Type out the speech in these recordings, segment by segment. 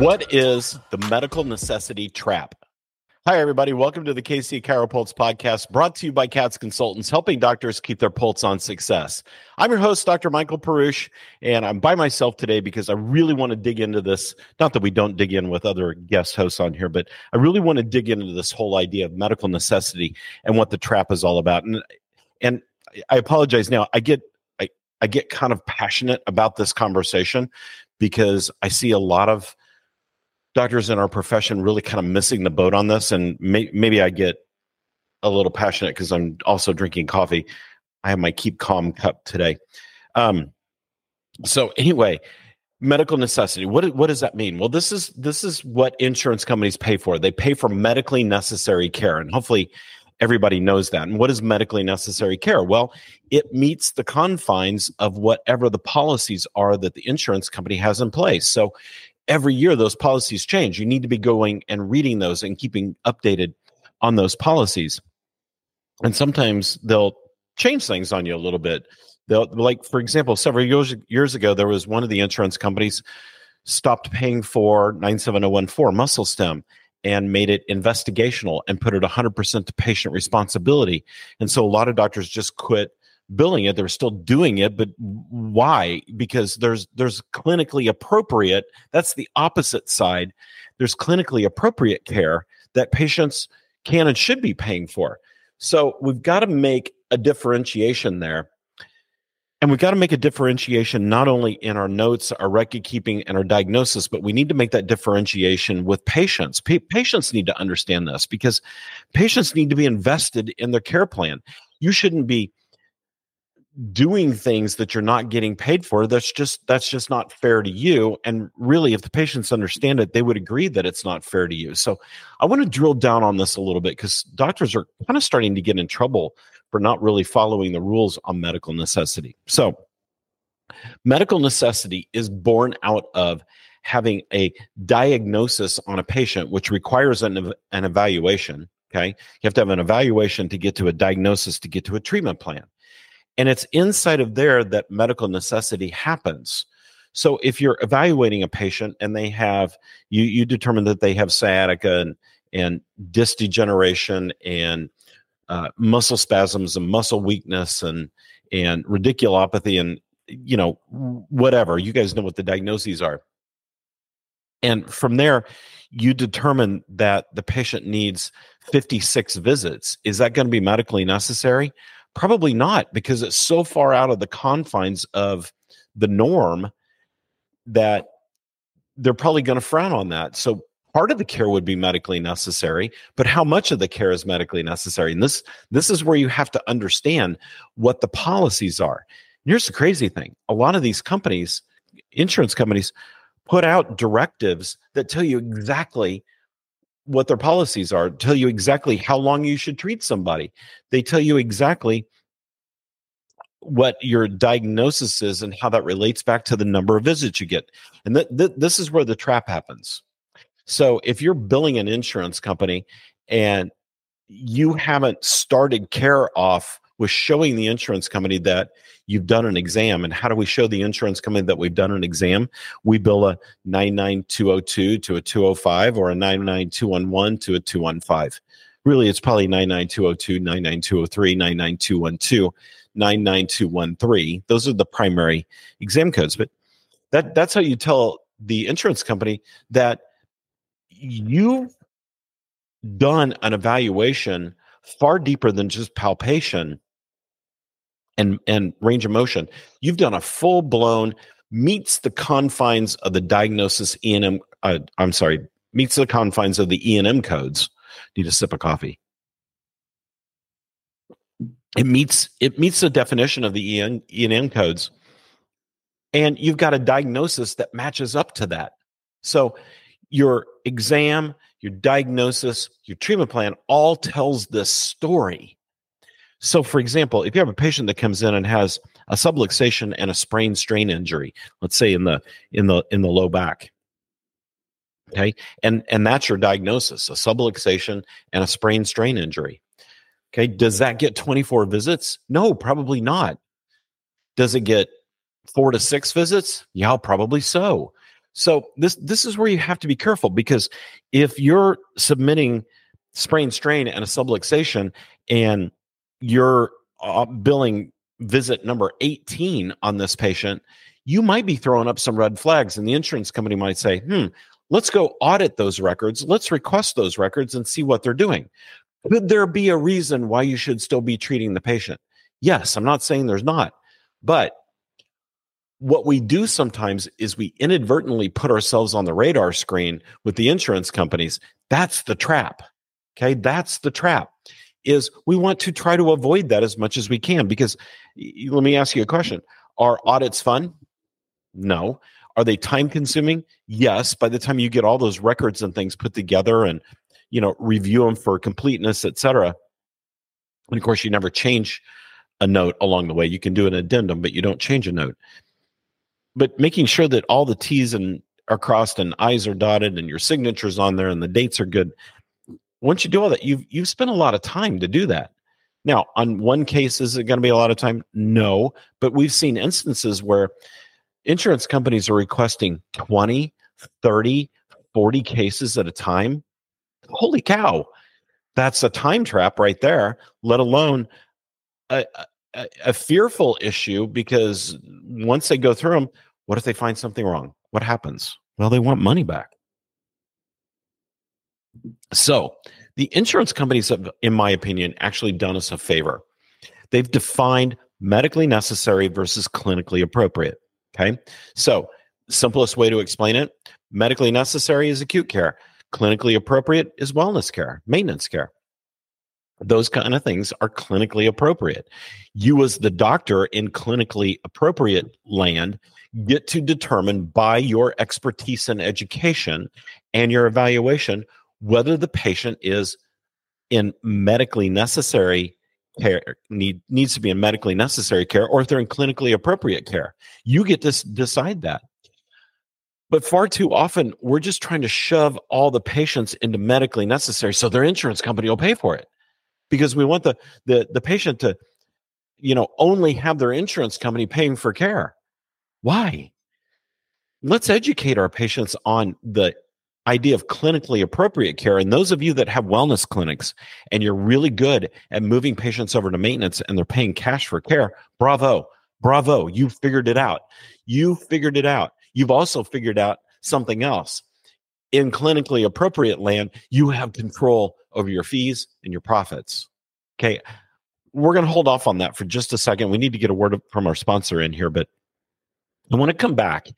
What is the medical necessity trap? Hi, everybody. Welcome to the KC Chiropulse podcast brought to you by Kats Consultants, helping doctors keep their pulse on success. I'm your host, Dr. Michael Perusich, and I'm by myself today because I really want to dig into this. Not that we don't dig in with other guest hosts on here, but I really want to dig into this whole idea of medical necessity and what the trap is all about. And, and I apologize now. I get I, I get kind of passionate about this conversation because I see a lot of doctors in our profession really kind of missing the boat on this and may, maybe i get a little passionate because i'm also drinking coffee. I have my keep calm cup today. Um, so anyway medical necessity what, what does that mean? Well this is this is what insurance companies pay for. They pay for medically necessary care and hopefully everybody knows that. And what is medically necessary care? Well it meets the confines of whatever the policies are that the insurance company has in place. So every year those policies change. You need to be going and reading those and keeping updated on those policies. And sometimes they'll change things on you a little bit. They'll like, for example, several years years ago, there was one of the insurance companies stopped paying for 97014 muscle stem and made it investigational and put it 100% to patient responsibility. And so a lot of doctors just quit billing it they're still doing it but why? Because there's there's clinically appropriate that's the opposite side there's clinically appropriate care that patients can and should be paying for. So we've got to make a differentiation there. And we've got to make a differentiation not only in our notes our record keeping and our diagnosis but we need to make that differentiation with patients. Pa- patients need to understand this because patients need to be invested in their care plan. You shouldn't be doing things that you're not getting paid for that's just that's just not fair to you. And really if the patients understand it they would agree that it's not fair to you. So i want to drill down on this a little bit because doctors are kind of starting to get in trouble for not really following the rules on medical necessity. So medical necessity is born out of having a diagnosis on a patient which requires an, an evaluation okay? You have to have an evaluation to get to a diagnosis to get to a treatment plan and it's inside of there that medical necessity happens. So if you're evaluating a patient and they have you you determine that they have sciatica and and disc degeneration and uh, muscle spasms and muscle weakness and and radiculopathy and you know whatever you guys know what the diagnoses are. And from there you determine that the patient needs 56 visits. Is that going to be medically necessary Probably not, because it's so far out of the confines of the norm that they're probably going to frown on that. So part of the care would be medically necessary, but how much of the care is medically necessary? And this this is where you have to understand what the policies are. And here's the crazy thing: a lot of these companies, insurance companies, put out directives that tell you exactly what their policies are, tell you exactly how long you should treat somebody. They tell you exactly what your diagnosis is and how that relates back to the number of visits you get. And th- th- this is where the trap happens. So if you're billing an insurance company and you haven't started care off with showing the insurance company that you've done an exam. And how do we show the insurance company that we've done an exam? We bill a 99202 to a 205 or a 99211 to a 215. Really, it's probably 99202, 99203, 99212, 99213. Those are the primary exam codes. But that that's how you tell the insurance company that you've done an evaluation far deeper than just palpation and and range of motion. You've done a full blown meets the confines of the diagnosis E&M. Uh, I'm sorry, meets the confines of the E&M codes. Need a sip of coffee. It meets it meets the definition of the EN, E&M codes, and you've got a diagnosis that matches up to that. So your exam, your diagnosis, your treatment plan all tells this story so, for example, if you have a patient that comes in and has a subluxation and a sprain strain injury, let's say in the in the in the low back, okay, and and that's your diagnosis: a subluxation and a sprain strain injury. Okay, does that get 24 visits? No, probably not. Does it get four to six visits? Yeah, probably so. So this this is where you have to be careful because if you're submitting sprain strain and a subluxation and you're uh, billing visit number 18 on this patient, you might be throwing up some red flags and the insurance company might say, "Hmm, let's go audit those records. Let's request those records and see what they're doing." Could there be a reason why you should still be treating the patient? Yes, I'm not saying there's not. But what we do sometimes is we inadvertently put ourselves on the radar screen with the insurance companies. That's the trap. Okay. That's the trap is we want to try to avoid that as much as we can because let me ask you a question. Are audits fun? No. Are they time consuming? Yes. By the time you get all those records and things put together and you know review them for completeness, etc. And of course, you never change a note along the way. You can do an addendum, but you don't change a note but making sure that all the T's and are crossed and I's are dotted and your signature's on there and the dates are good. Once you do all that, you've you've spent a lot of time to do that. Now, on one case, is it going to be a lot of time? No, but we've seen instances where insurance companies are requesting 20, 30, 40 cases at a time. Holy cow. That's a time trap right there, let alone a, a, a fearful issue because once they go through them, what if they find something wrong? What happens? Well, they want money back. So the insurance companies have, in my opinion, actually done us a favor. They've defined medically necessary versus clinically appropriate. Okay. So, simplest way to explain it medically necessary is acute care, clinically appropriate is wellness care, maintenance care those kind of things are clinically appropriate. You, as the doctor in clinically appropriate land, get to determine by your expertise and education and your evaluation whether the patient is in medically necessary care need needs to be in medically necessary care or if they're in clinically appropriate care. You get to decide that. But far too often we're just trying to shove all the patients into medically necessary so their insurance company will pay for it. Because we want the the the patient to you know only have their insurance company paying for care. Why? Let's educate our patients on the idea of clinically appropriate care and those of you that have wellness clinics and you're really good at moving patients over to maintenance and they're paying cash for care bravo bravo you figured it out you figured it out you've also figured out something else in clinically appropriate land you have control over your fees and your profits. Okay. We're going to hold off on that for just a second. We need to get a word from our sponsor in here, but I want to come back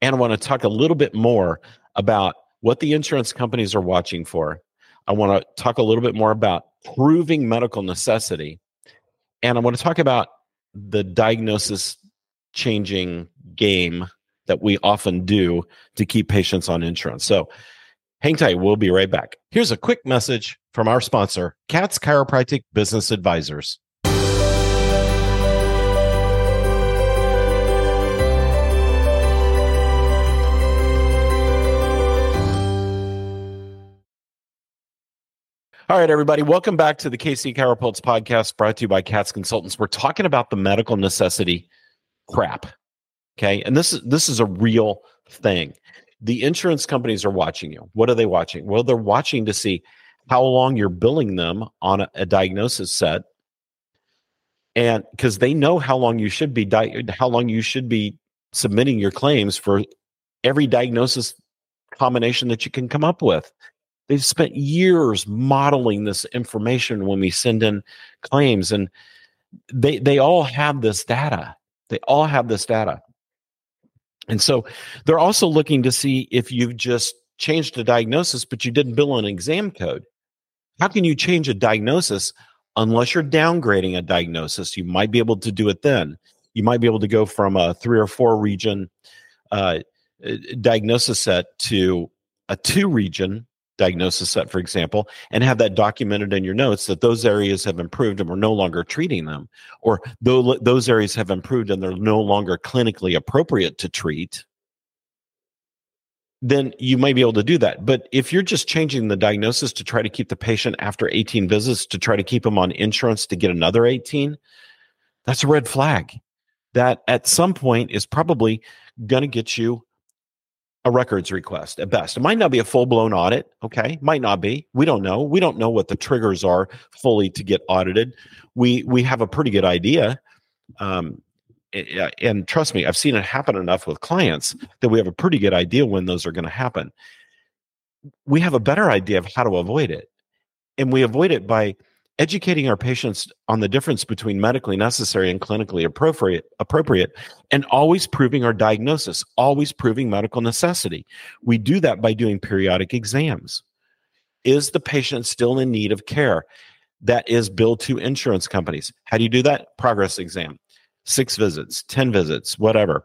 and I want to talk a little bit more about what the insurance companies are watching for. I want to talk a little bit more about proving medical necessity. And I want to talk about the diagnosis changing game that we often do to keep patients on insurance. So Hang tight, we'll be right back. Here's a quick message from our sponsor, Kats Chiropractic Business Advisors. All right, everybody, welcome back to the KC Chiropulse podcast brought to you by Kats Consultants. We're talking about the medical necessity crap. Okay. And this is this is a real thing the insurance companies are watching you. What are they watching? Well, they're watching to see how long you're billing them on a, a diagnosis set. And because they know how long you should be di- how long you should be submitting your claims for every diagnosis combination that you can come up with. They've spent years modeling this information when we send in claims and they they all have this data. They all have this data. And so they're also looking to see if you've just changed a diagnosis, but you didn't bill an exam code. How can you change a diagnosis unless you're downgrading a diagnosis? You might be able to do it then. You might be able to go from a three or four region uh, uh diagnosis set to a two region diagnosis set, for example, and have that documented in your notes that those areas have improved and we're no longer treating them, or those areas have improved and they're no longer clinically appropriate to treat, then you might be able to do that. But if you're just changing the diagnosis to try to keep the patient after 18 visits to try to keep them on insurance to get another 18, that's a red flag. That at some point is probably going to get you a records request at best. It might not be a full blown audit. Okay. Might not be. We don't know. We don't know what the triggers are fully to get audited. We, we have a pretty good idea. Um, and trust me, I've seen it happen enough with clients that we have a pretty good idea when those are going to happen. We have a better idea of how to avoid it. And we avoid it by educating our patients on the difference between medically necessary and clinically appropriate appropriate and always proving our diagnosis always proving medical necessity. We do that by doing periodic exams. Is the patient still in need of care? That is billed to insurance companies. How do you do that? Progress exam. Six visits 10 visits whatever.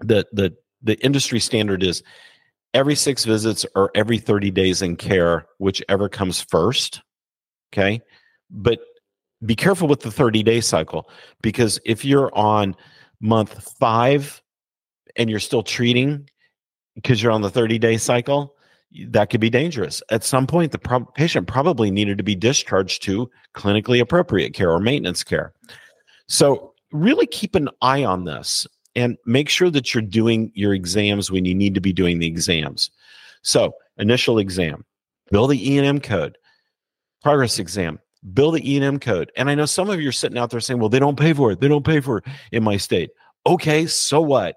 The the the industry standard is every six visits or every 30 days in care whichever comes first Okay. But be careful with the 30 day cycle because if you're on month five and you're still treating because you're on the 30 day cycle, that could be dangerous. At some point, the pro- patient probably needed to be discharged to clinically appropriate care or maintenance care. So, really keep an eye on this and make sure that you're doing your exams when you need to be doing the exams. So, initial exam, bill the E&M code, progress exam, bill the E&M code. And I know some of you are sitting out there saying, well, they don't pay for it. They don't pay for it in my state. Okay, so what?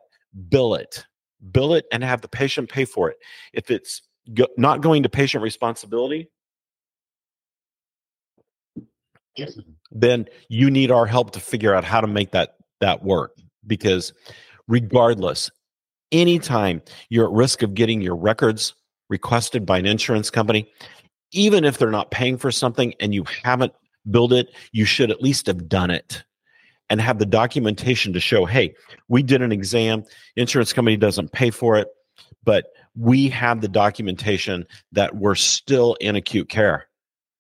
Bill it. Bill it and have the patient pay for it. If it's go- not going to patient responsibility, then you need our help to figure out how to make that that work because regardless anytime you're at risk of getting your records requested by an insurance company even if they're not paying for something and you haven't built it, you should at least have done it and have the documentation to show, hey, we did an exam, insurance company doesn't pay for it, but we have the documentation that we're still in acute care.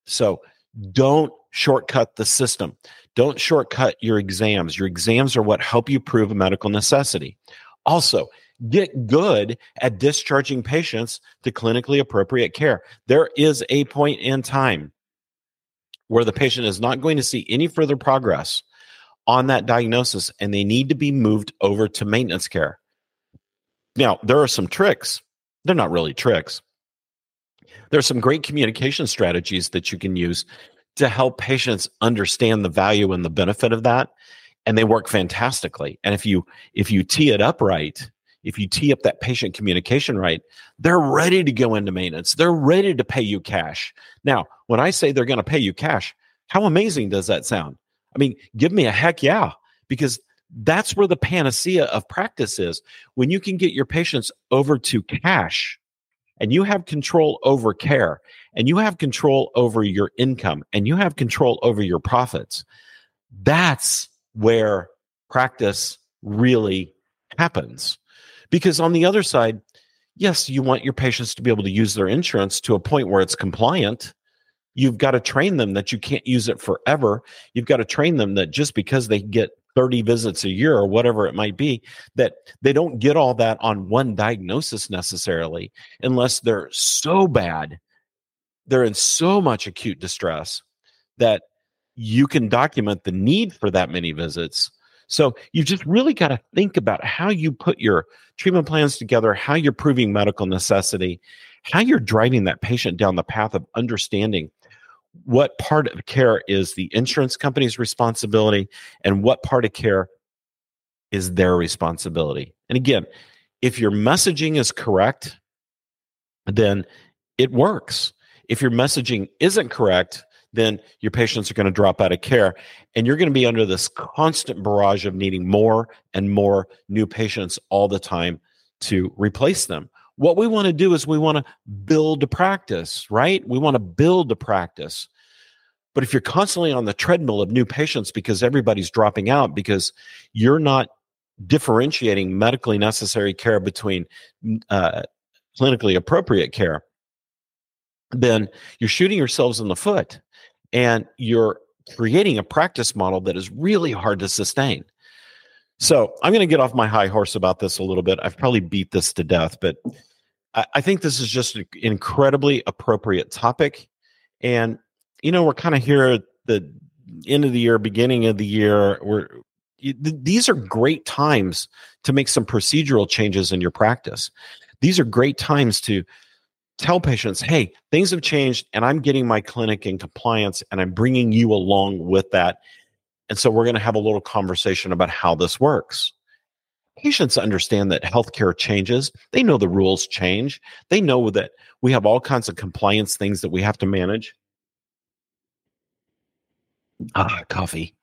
So don't shortcut the system. Don't shortcut your exams. Your exams are what help you prove a medical necessity. Also, get good at discharging patients to clinically appropriate care. There is a point in time where the patient is not going to see any further progress on that diagnosis and they need to be moved over to maintenance care. Now, there are some tricks. They're not really tricks. There are some great communication strategies that you can use to help patients understand the value and the benefit of that and they work fantastically. And if you if you tee it up right, if you tee up that patient communication right, they're ready to go into maintenance. They're ready to pay you cash. Now, when I say they're going to pay you cash, how amazing does that sound? I mean, give me a heck yeah, because that's where the panacea of practice is. When you can get your patients over to cash and you have control over care and you have control over your income and you have control over your profits, that's where practice really happens. Because on the other side, yes, you want your patients to be able to use their insurance to a point where it's compliant. You've got to train them that you can't use it forever. You've got to train them that just because they get 30 visits a year or whatever it might be, that they don't get all that on one diagnosis necessarily, unless they're so bad, they're in so much acute distress that you can document the need for that many visits so you've just really got to think about how you put your treatment plans together, how you're proving medical necessity, how you're driving that patient down the path of understanding what part of care is the insurance company's responsibility and what part of care is their responsibility. And again, if your messaging is correct, then it works. If your messaging isn't correct, then your patients are going to drop out of care. And you're going to be under this constant barrage of needing more and more new patients all the time to replace them. What we want to do is we want to build a practice, right? We want to build a practice. But if you're constantly on the treadmill of new patients because everybody's dropping out because you're not differentiating medically necessary care between uh, clinically appropriate care, then you're shooting yourselves in the foot and you're creating a practice model that is really hard to sustain. So I'm going to get off my high horse about this a little bit. I've probably beat this to death, but I, I think this is just an incredibly appropriate topic. And, you know, we're kind of here at the end of the year, beginning of the year. We're these are great times to make some procedural changes in your practice. these are great times to tell patients, hey, things have changed and I'm getting my clinic in compliance and I'm bringing you along with that. And so we're going to have a little conversation about how this works. Patients understand that healthcare changes. They know the rules change. They know that we have all kinds of compliance things that we have to manage. Ah, coffee.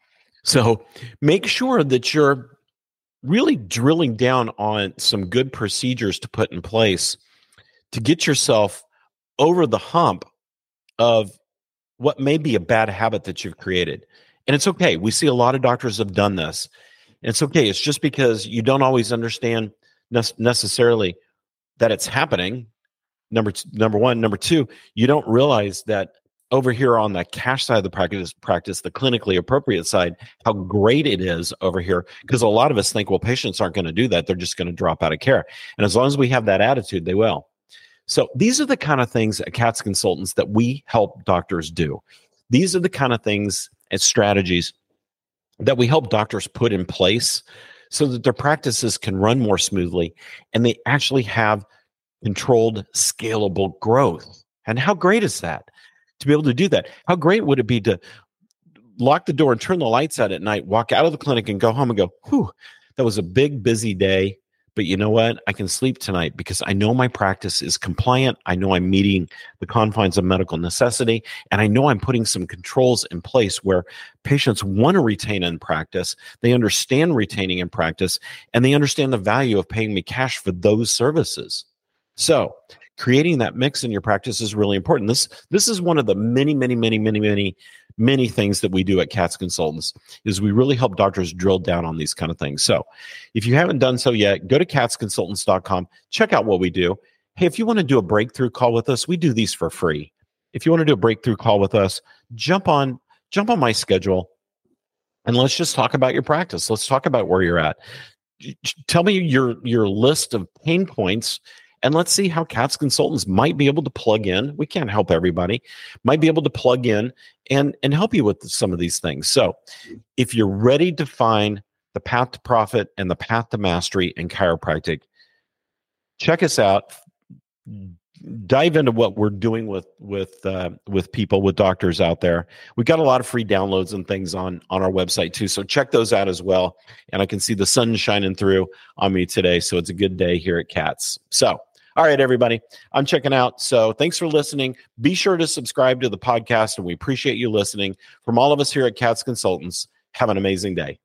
So make sure that you're really drilling down on some good procedures to put in place to get yourself over the hump of what may be a bad habit that you've created. And it's okay. We see a lot of doctors have done this. And it's okay. It's just because you don't always understand necessarily that it's happening. Number number one, number two, you don't realize that over here on the cash side of the practice, practice the clinically appropriate side, how great it is over here. Because a lot of us think, well, patients aren't going to do that; they're just going to drop out of care. And as long as we have that attitude, they will. So these are the kind of things at Kats Consultants that we help doctors do. These are the kind of things and strategies that we help doctors put in place so that their practices can run more smoothly and they actually have controlled, scalable growth. And how great is that? to be able to do that. How great would it be to lock the door and turn the lights out at night, walk out of the clinic and go home and go, whew, that was a big, busy day. But you know what? I can sleep tonight because I know my practice is compliant. I know I'm meeting the confines of medical necessity. And I know I'm putting some controls in place where patients want to retain in practice. They understand retaining in practice and they understand the value of paying me cash for those services. So creating that mix in your practice is really important. This this is one of the many, many, many, many, many, many things that we do at Kats Consultants is we really help doctors drill down on these kind of things. So if you haven't done so yet, go to katsconsultants.com, check out what we do. Hey, if you want to do a breakthrough call with us, we do these for free. If you want to do a breakthrough call with us, jump on jump on my schedule and let's just talk about your practice. Let's talk about where you're at. Tell me your your list of pain points and let's see how Kats consultants might be able to plug in. We can't help everybody, might be able to plug in and, and help you with some of these things. So if you're ready to find the path to profit and the path to mastery in chiropractic, check us out. Dive into what we're doing with with uh, with people with doctors out there. we've got a lot of free downloads and things on on our website too, so check those out as well. And I can see the sun shining through on me today, so it's a good day here at Kats. So all right, everybody, I'm checking out. So thanks for listening. Be sure to subscribe to the podcast, and we appreciate you listening. From all of us here at Kats Consultants, have an amazing day.